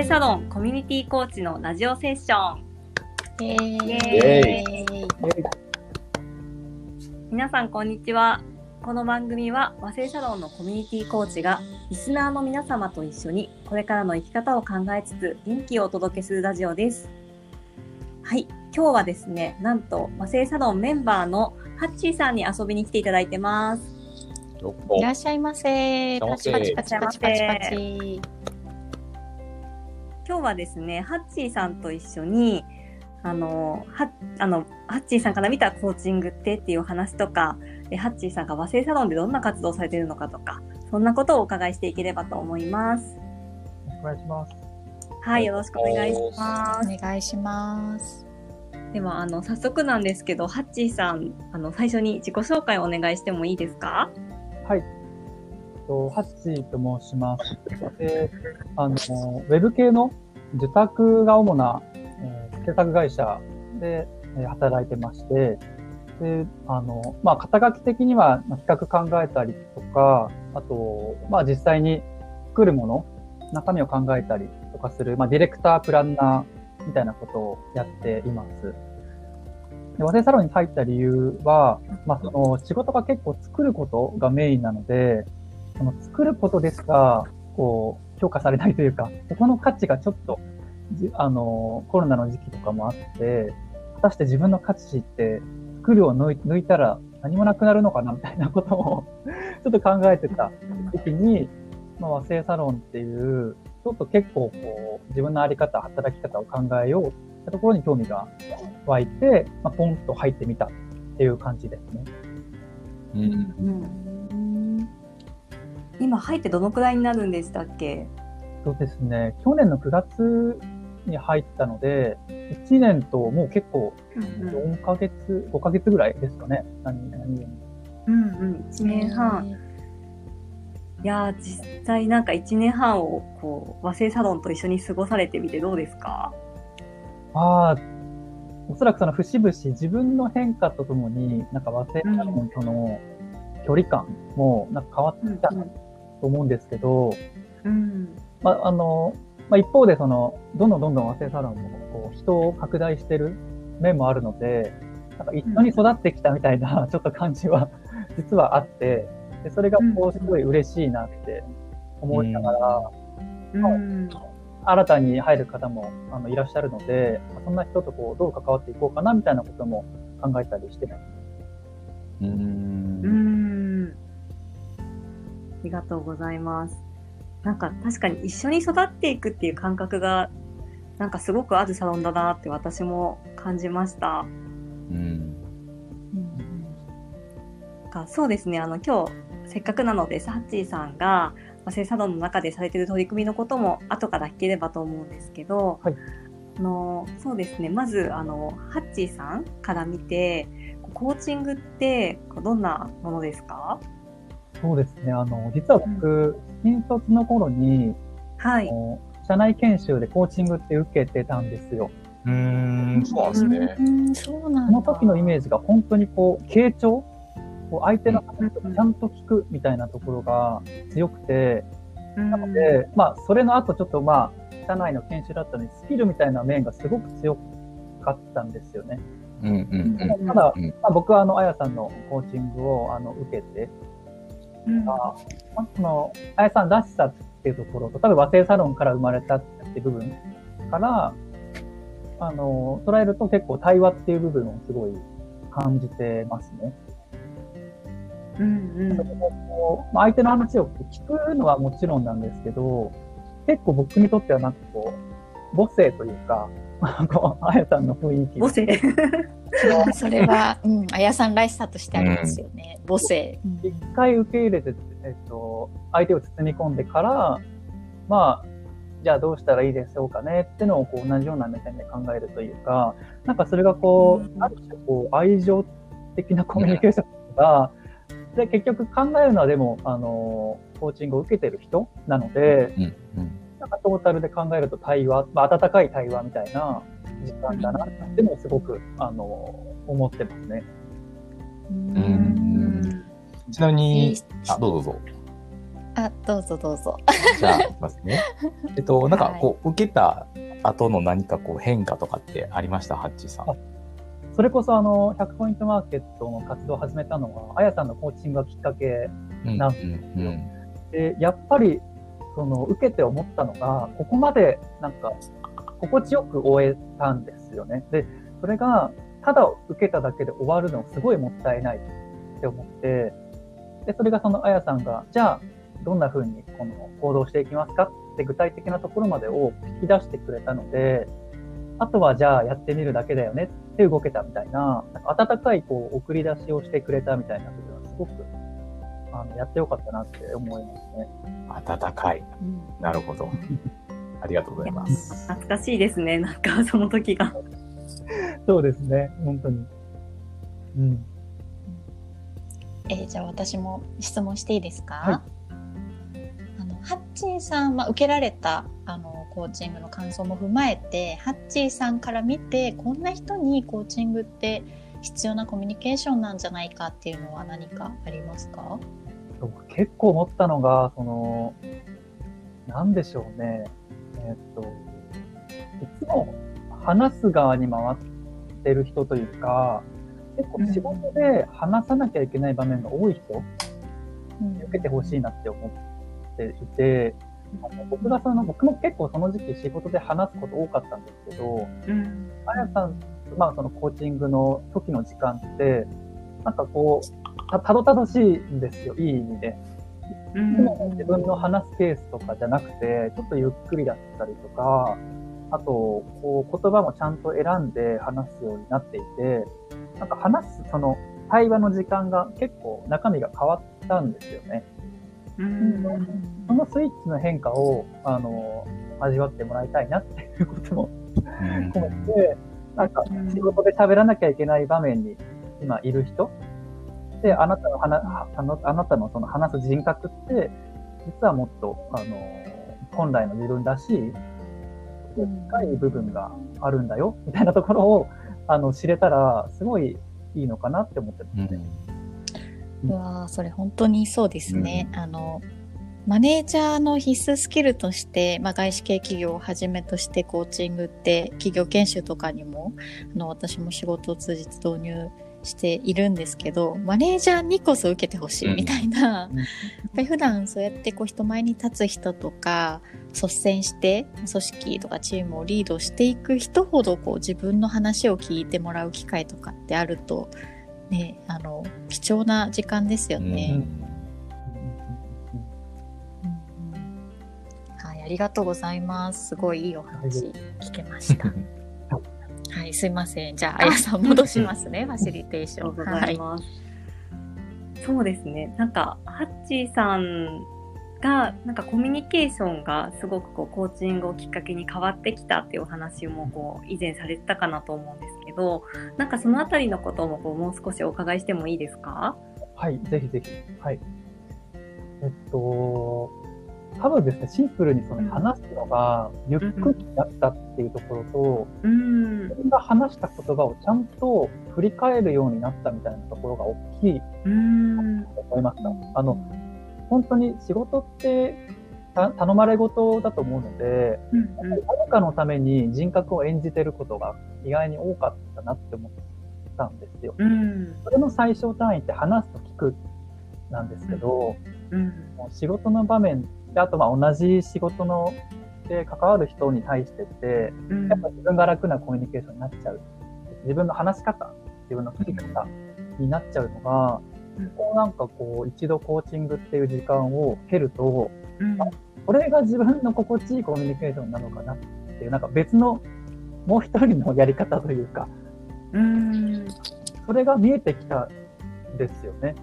サロンコミュニティコーチのラジオセッション。イ皆さんこんにちは。この番組は和製サロンのコミュニティコーチがリスナーの皆様と一緒にこれからの生き方を考えつつ元気をお届けするラジオです。はい、今日はですね、なんと和製サロンメンバーのハッチーさんに遊びに来ていただいてます。いらっしゃいませ。パチパチパチパチパチパチ。今日はですね、ハッチーさんと一緒に、あの、は、あの、ハッチーさんから見たコーチングってっていうお話とか、えハッチーさんが和製サロンでどんな活動をされているのかとか、そんなことをお伺いしていければと思います。お願いします。はい、よろしくお願いします。お願いします。では、あの、早速なんですけど、ハッチーさん、あの、最初に自己紹介をお願いしてもいいですか？はい。とハッチーと申します。で、あの、ウェブ系の受託が主な、えー制作会社で、えー働いてまして、で、あの、まあ、肩書き的にはまあ企画考えたりとか、あと、まあ、実際に作るもの、中身を考えたりとかする、まあ、ディレクター、プランナーみたいなことをやっています。で和製サロンに入った理由は、まあ、その仕事が結構作ることがメインなので、その作ることでしか、こう、評価されないというか、そこの価値がちょっと、じあの、コロナの時期とかもあって、果たして自分の価値って、作るを抜い抜いたら何もなくなるのかなみたいなことを ちょっと考えてた時に、まあ、和製サロンっていう、ちょっと結構こう、自分のあり方、働き方を考えようってところに興味が湧いて、まあ、ポンと入ってみたっていう感じですね。うん、うん。今入ってどのくらいになるんでしたっけ？そうですね。去年の9月に入ったので、1年ともう結構うん4ヶ月、5ヶ月ぐらいですかね。何、何年うんうん、1年半。いやー実際なんか1年半をこう和製サロンと一緒に過ごされてみてどうですか？ああ、おそらくその節々自分の変化とともに、なんか和製サロンとの距離感もなんか変わってきたなと思うんですけど、うん。まあ、あの、まあ、一方でその、どんどんどんどん和製サロンもこう人を拡大してる面もあるので、なんか一緒に育ってきたみたいな ちょっと感じは実はあって、でそれがこうすごい嬉しいなって思いながら、うん。新たに入る方もあのいらっしゃるので、まあそんな人とこうどう関わっていこうかなみたいなことも考えたりしてます。う。うんりがとうございます。なんか確かに一緒に育っていくっていう感覚がなんかすごくあるサロンだなって私も感じました。うん。かそうですねあの今日せっかくなのでサッチーさんが和製サロンの中でされてる取り組みのことも後から聞ければと思うんですけど、はい。あのそうですねまずあのハッチーさんから見てコーチングってどんなものですか？そうですね。あの、実は僕、新卒の頃に、はいあの社内研修でコーチングって受けてたんですよ。うーん、そうなんですね。うん、そうなんだ。その時のイメージが本当にこう、傾聴こう相手の話をちゃんと聞くみたいなところが強くて、なので、まあ、それの後ちょっとまあ、社内の研修だったのに、スキルみたいな面がすごく強かったんですよね。うんうんうん。ただ、うんまあ、僕はあの、あやさんのコーチングをあの受けて、うん。まあ、まあその、あやさん。らしさっていうところと、多分和製サロンから生まれたっていう部分から、あの、捉えると結構対話っていう部分をすごい感じてますね。うん。うん。こうまあ相手の話を聞くのはもちろん。なん。ですけど、結構僕にとってはなん。かこう、母性というか、こう、あやさんの雰囲気母性 それは、うん、あやさんらしさとしてありますよね。母性。うん一回受け入れて、えっと、相手を包み込んでから、まあ、じゃあどうしたらいいでしょうかねってのをこう同じような目線で考えるというか、なんかそれがこうんう、ある種こう愛情的なコミュニケーションが、で、結局考えるのはでも、あの、コーチングを受けてる人なので、うんうん。なんかトータルで考えると対話、まあ、温かい対話みたいな時間だなってもすごく、あの、思ってますね。ううんちなみに、あ、どうぞどうぞ。あ、どうぞどうぞ。じゃあ、いきますね。えっと、なんかこう、受けた後の何かこう変化とかってありました？ハッチーさん。あそれこそあの、100ポイントマーケットの活動を始めたのは、あやさんのコーチングがきっかけうんなんうんで、やっぱり、その、受けて思ったのが、ここまで、なんか、心地よく終えたんですよね。で、それが、ただ受けただけで終わるのすごいもったいないって思って、で、それがそのあやさんが、じゃあ、どんな風にこの行動していきますかって具体的なところまでを引き出してくれたので、あとはじゃあやってみるだけだよねって動けたみたいな、なんか温かいこう送り出しをしてくれたみたいな部分はすごく、あの、やってよかったなって思いますね。温かい。なるほど。ありがとうございます。懐かしいですね。なんかその時が。そうですね、本当に。うん。えーじゃあ私も質問していいですか、はいあのハッチーさんは受けられたあのコーチングの感想も踏まえてハッチーさんから見てこんな人にコーチングって必要なコミュニケーションなんじゃないかっていうのは何かありますか？そう結構思ったのが、その、なんでしょうね。えーっと、いつも話す側に回ってる人というか、結構仕事で話さなきゃいけない場面が多い人に受けてほしいなって思っていて、あの僕がその、僕も結構その時期仕事で話すこと多かったんですけど、うん。あやさん、まあそのコーチングの時の時間って、なんかこう、たたどたどしいんですよ、いい意味で。うんでも自分の話すケースとかじゃなくて、ちょっとゆっくりだったりとか、あと、こう、言葉もちゃんと選んで話すようになっていて、なんか話す、その、対話の時間が結構中身が変わったんですよね。うんそのスイッチの変化を、あの、味わってもらいたいなっていうこともうん思って、なんか仕事で喋らなきゃいけない場面に今いる人で、あなたの話、あのあなたのその話す人格って、実はもっと、あの、本来の自分らしい、深い部分があるんだよ、みたいなところを、あの、知れたら、すごいいいのかなって思ってますね。うわーそれ本当にそうですね。あのマネージャーの必須スキルとして、まあ、外資系企業をはじめとしてコーチングって企業研修とかにもあの私も仕事を通じて導入しているんですけどマネージャーにこそ受けてほしいみたいな、うんやっぱり普段そうやってこう人前に立つ人とか率先して組織とかチームをリードしていく人ほどこう自分の話を聞いてもらう機会とかってあると、ね、あの貴重な時間ですよね。はい、ありがとうございます。すごいいいお話聞けました。はい、すいません。じゃあ、あやさん戻しますね、ファシリテーション。ありがとうございます。そうですね。なんか、ハッチーさんが、なんかコミュニケーションがすごくこう、コーチングをきっかけに変わってきたっていうお話もこう、以前されてたかなと思うんですけど、なんかそのあたりのこともこう、もう少しお伺いしてもいいですか？はい、ぜひぜひ。はい。えっと、多分ですね、シンプルにその話すのがゆっくりだったっていうところと、うん自。分が話した言葉をちゃんと振り返るようになったみたいなところが大きいうん。と思いました。あの、本当に仕事ってた頼まれ事だと思うので、うん誰かのために人格を演じてることが意外に多かったなって思ったんですよ。うん。それの最小単位って話すと聞くなんですけど、うん。もう仕事の場面で、あとまあ同じ仕事ので関わる人に対してって、うんやっぱ自分が楽なコミュニケーションになっちゃう。自分の話し方、自分の聞き方になっちゃうのが、うんこうなんかこう一度コーチングっていう時間を経ると、うんこれが自分の心地いいコミュニケーションなのかなっていう、なんか別のもう一人のやり方というか、うん。それが見えてきたんですよね。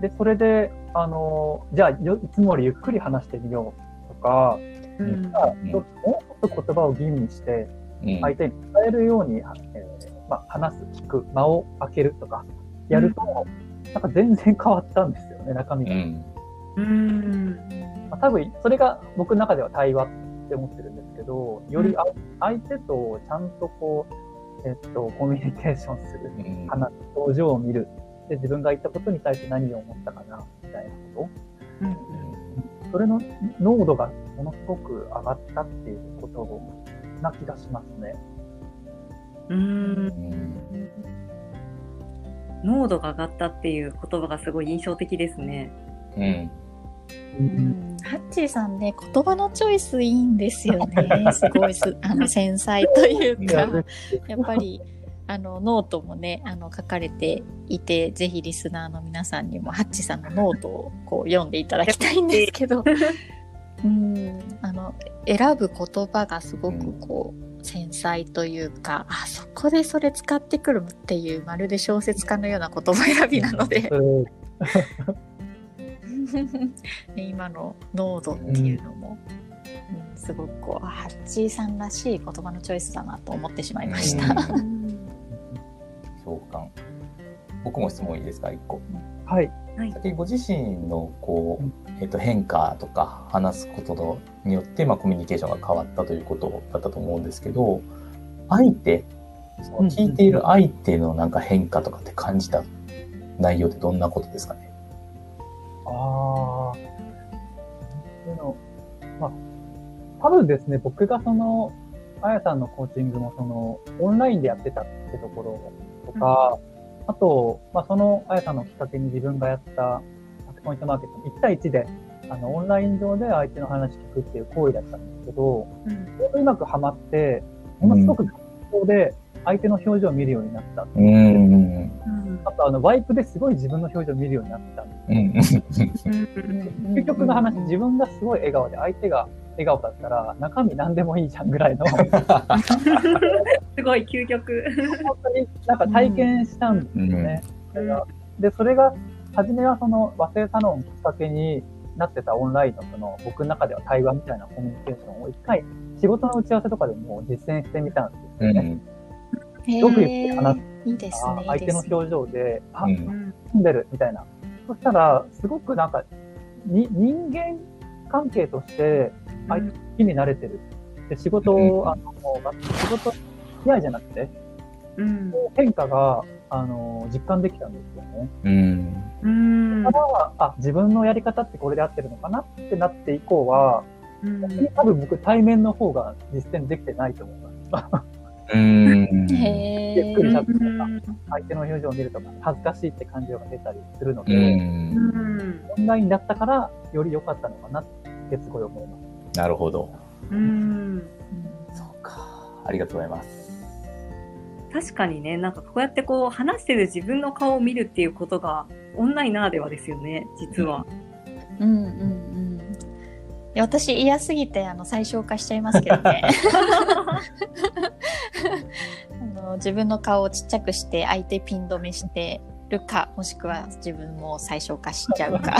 で、それで、あの、じゃあよ、いつもよりゆっくり話してみようとか、うんじゃあちょっともうちょっと言葉を吟味して、うん相手に伝えるように、えーまあ、話す、聞く、間を空けるとか、やると、なんか全然変わったんですよね、中身が。うんうん。まあ、多分、それが僕の中では対話って思ってるんですけど、よりあ相手とちゃんとこう、えっと、コミュニケーションする。うん話す表情を見る。で、自分が言ったことに対して何を思ったかそれの濃度がものすごく上がったっていうことな気がしますね。うんん濃度が上がったっていう言葉がすごい印象的ですね。うんううんハッチーさんね、言葉のチョイスいいんですよね。すごいす、あの、繊細というか、やっぱり、あの、ノートもね、あの、書かれていて、ぜひリスナーの皆さんにも、ハッチーさんのノートをこう読んでいただきたいんですけど、うん、あの、選ぶ言葉がすごくこう、繊細というか、あ、そこでそれ使ってくるっていう、まるで小説家のような言葉選びなので、今の濃度っていうのも、うんすごくこうあハッチーさんらしい言葉のチョイスだなと思ってしまいました。共感。僕も質問いいですか、一個。はい。先ご自身のこう、えっと変化とか話すことのによって、まあ、コミュニケーションが変わったということだったと思うんですけど相手その聞いている相手のなんか変化とかって感じた内容ってどんなことですかね？ああ。の、まあ、多分ですね、僕がその、あやさんのコーチングもその、オンラインでやってたってところとか、あと、まあ、そのあやさんのきっかけに自分がやったタッチポイントマーケット1対1で、あの、オンライン上で相手の話聞くっていう行為だったんですけど、うん。うまくハマって、ものすごく学校で相手の表情を見るようになった。うんうんあと、あの、ワイプですごい自分の表情を見るようになったんですよ。うん究極の話、自分がすごい笑顔で相手が笑顔だったら中身何でもいいじゃんぐらいの、本すごい究極。当になんか体験したんですよね。それがで、それが、初めはその和製サロンきっかけになってたオンラインのその僕の中では対話みたいなコミュニケーションを一回仕事の打ち合わせとかでも実践してみたんですよね。へよく言って話すいいですね。相手の表情で、あ、うん住んでるみたいな。そしたら、すごくなんか、に人間関係として相手好きになれてる。で仕事を、あの、仕事嫌いじゃなくて、うん。変化が、あの、実感できたんですよね。うんうんだから、あ、自分のやり方ってこれで合ってるのかなってなって以降は、うん多分僕対面の方が実践できてないと思います。うんへゆっくりー喋るとか、相手の表情を見るとか、恥ずかしいって感情が出たりするのうで、んうんオンラインだったから、より良かったのかなってすごい思います。なるほどうんそうかありがとうございます確かにね、なんかこうやってこう話してる自分の顔を見るっていうことがオンラインならではですよね、実は。うんうんうん。いや私嫌すぎてあの最小化しちゃいますけどね。あの自分の顔をちっちゃくして相手ピン止めしてるかもしくは自分も最小化しちゃうか。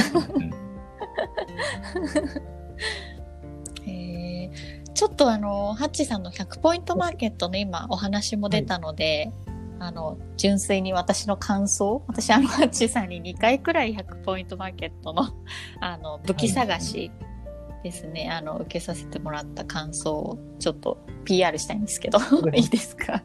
えーちょっとあのハッチさんの100ポイントマーケットの今お話も出たので、あの純粋に私の感想私あのハッチさんに2回くらい100ポイントマーケットのあの武器探しですね、あの受けさせてもらった感想をちょっと PR したいんですけど。いいですか？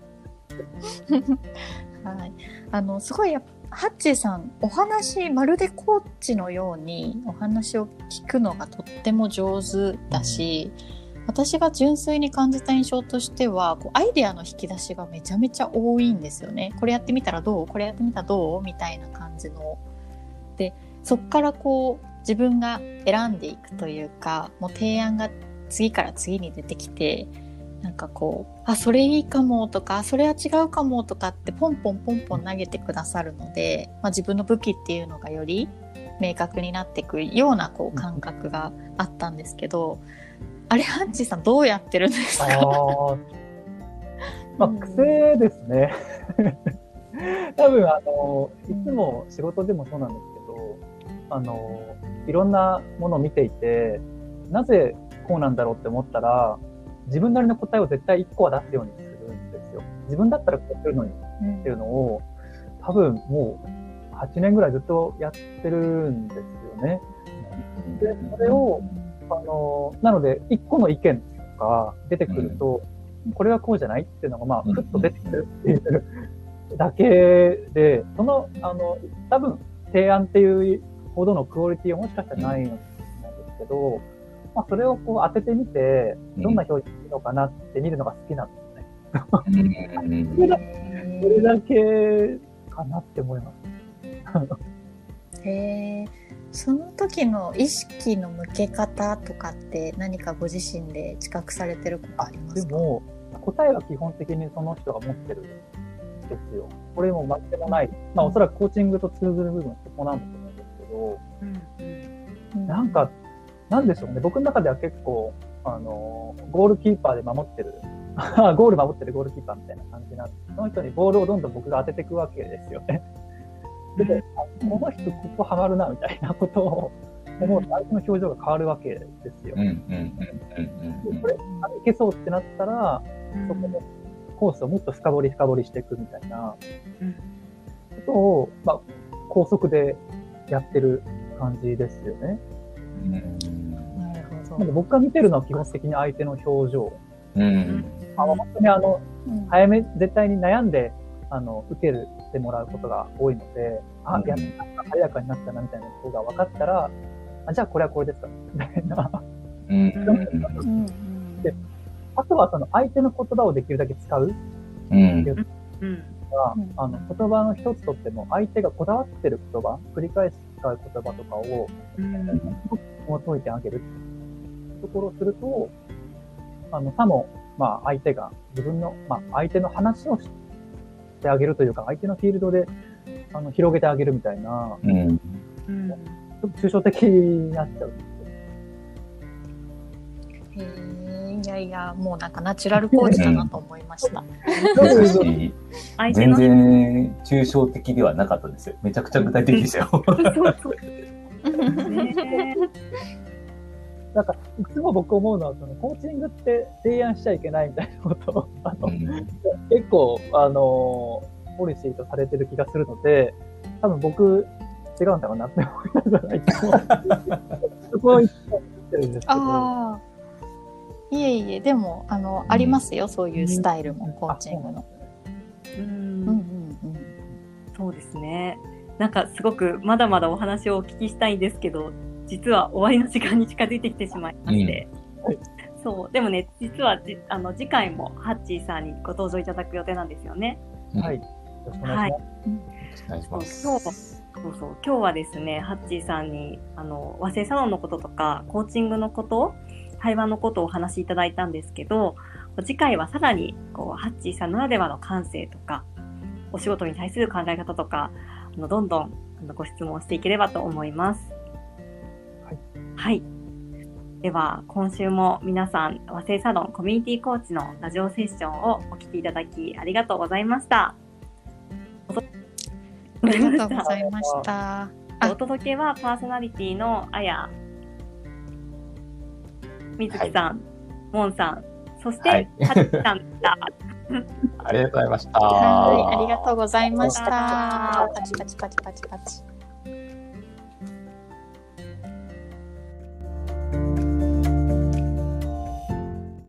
はい。あのすごいやっぱハッチーさんお話まるでコーチのようにお話を聞くのがとっても上手だし私が純粋に感じた印象としてはこうアイデアの引き出しがめちゃめちゃ多いんですよね。これやってみたらどう？これやってみたらどう？みたいな感じの。でそっからこう自分が選んでいくというかもう提案が次から次に出てきてなんかこうあそれいいかもとかそれは違うかもとかってポンポンポンポン投げてくださるので、まあ、自分の武器っていうのがより明確になっていくようなこう感覚があったんですけど、あれハンチーさんどうやってるんですか？まあ、癖ですね。多分、あの、いつも仕事でもそうなんですけど、あの、いろんなものを見ていて、なぜこうなんだろうって思ったら、自分なりの答えを絶対一個は出すようにするんですよ。自分だったらこうするのにっていうのを、多分もう8年ぐらいずっとやってるんですよね。で、それを、あの、なので、一個の意見とか出てくると、これはこうじゃないっていうのが、まあ、ふっと出てくるっていうだけで、その、あの、多分、提案っていうほどのクオリティはもしかしたらないのかもしれないですけど、まあ、それをこう当ててみて、どんな表示するのかなって見るのが好きなんですね。うんそれだそれだけかなって思います。へえその時の意識の向け方とかって何かご自身で知覚されてることありまか？ですも、答えは基本的にその人が持ってるんですよ。これも負けもない。まあ、おそらくコーチングと通ずる部分はそこなんですけど、うんなんか、なんでしょうね。僕の中では結構、あの、ゴールキーパーで守ってる、ゴール守ってるゴールキーパーみたいな感じなんで、その人にボールをどんどん僕が当てていくわけですよね。で、あこの人ここハマるな、みたいなことを思うと相手の表情が変わるわけですよ。でこれ、あいけそうってなったら、そこのコースをもっと深掘り深掘りしていくみたいなうん。ことを、まあ、高速でやってる感じですよね。うん。なるほどなので僕が見てるのは基本的に相手の表情。うん。あの本当にあの、うん。早め、絶対に悩んで、あの、受けるってもらうことが多いので、あ、うん。やった、早やかになったなみたいなことが分かったら、あじゃあこれはこれですかみたいな。うん。であとはその相手の言葉をできるだけ使ううん。うんは、うん。あの、言葉の一つとっても、相手がこだわってる言葉、繰り返し使う言葉とかを、うん。紐解いてあげるところをすると、あの、さも、まあ、相手が自分の、まあ、相手の話をしてあげるというか、相手のフィールドで、あの、広げてあげるみたいな、うん。うん。ちょっと抽象的になっちゃういやいやもうなんかナチュラルコーチだなと思いました。全然抽象的ではなかったですよ。めちゃくちゃ具体的でしたよ。なんか、いつも僕思うのは、その、コーチングって提案しちゃいけないみたいなことを、あの、結構、あの、ポリシーとされてる気がするので、多分僕、違うんだろうなって思いながら、いつも、そこをいつも言ってるんですけど、いえいえでもあの、ありますよそういうスタイルもコーチングの。うんうんうんうんそうですね。なんかすごくまだまだお話をお聞きしたいんですけど、実は終わりの時間に近づいてきてしまいまして。うんそう。でもね、実はじあの次回もハッチーさんにご登場いただく予定なんですよね。はい。よろしくお願いします。お願いします。そうそうそう。今日はですね、ハッチーさんに、あの、和製サロンのこととか、コーチングのこと、対話のことをお話しいただいたんですけど、次回はさらに、こう、ハッチーさんならではの感性とか、お仕事に対する考え方とか、あのどんどんあのご質問していければと思います。はい。はい。では、今週も皆さん、和製サロンコミュニティコーチのラジオセッションをお聞きいただきありがとうございました。ありがとうございました。あお届けはパーソナリティのあや、みずきさん、もんさん、そして、はいはっちさんでした。ありがとうございました。はい、ありがとうございました。パチパチパチパチパチ。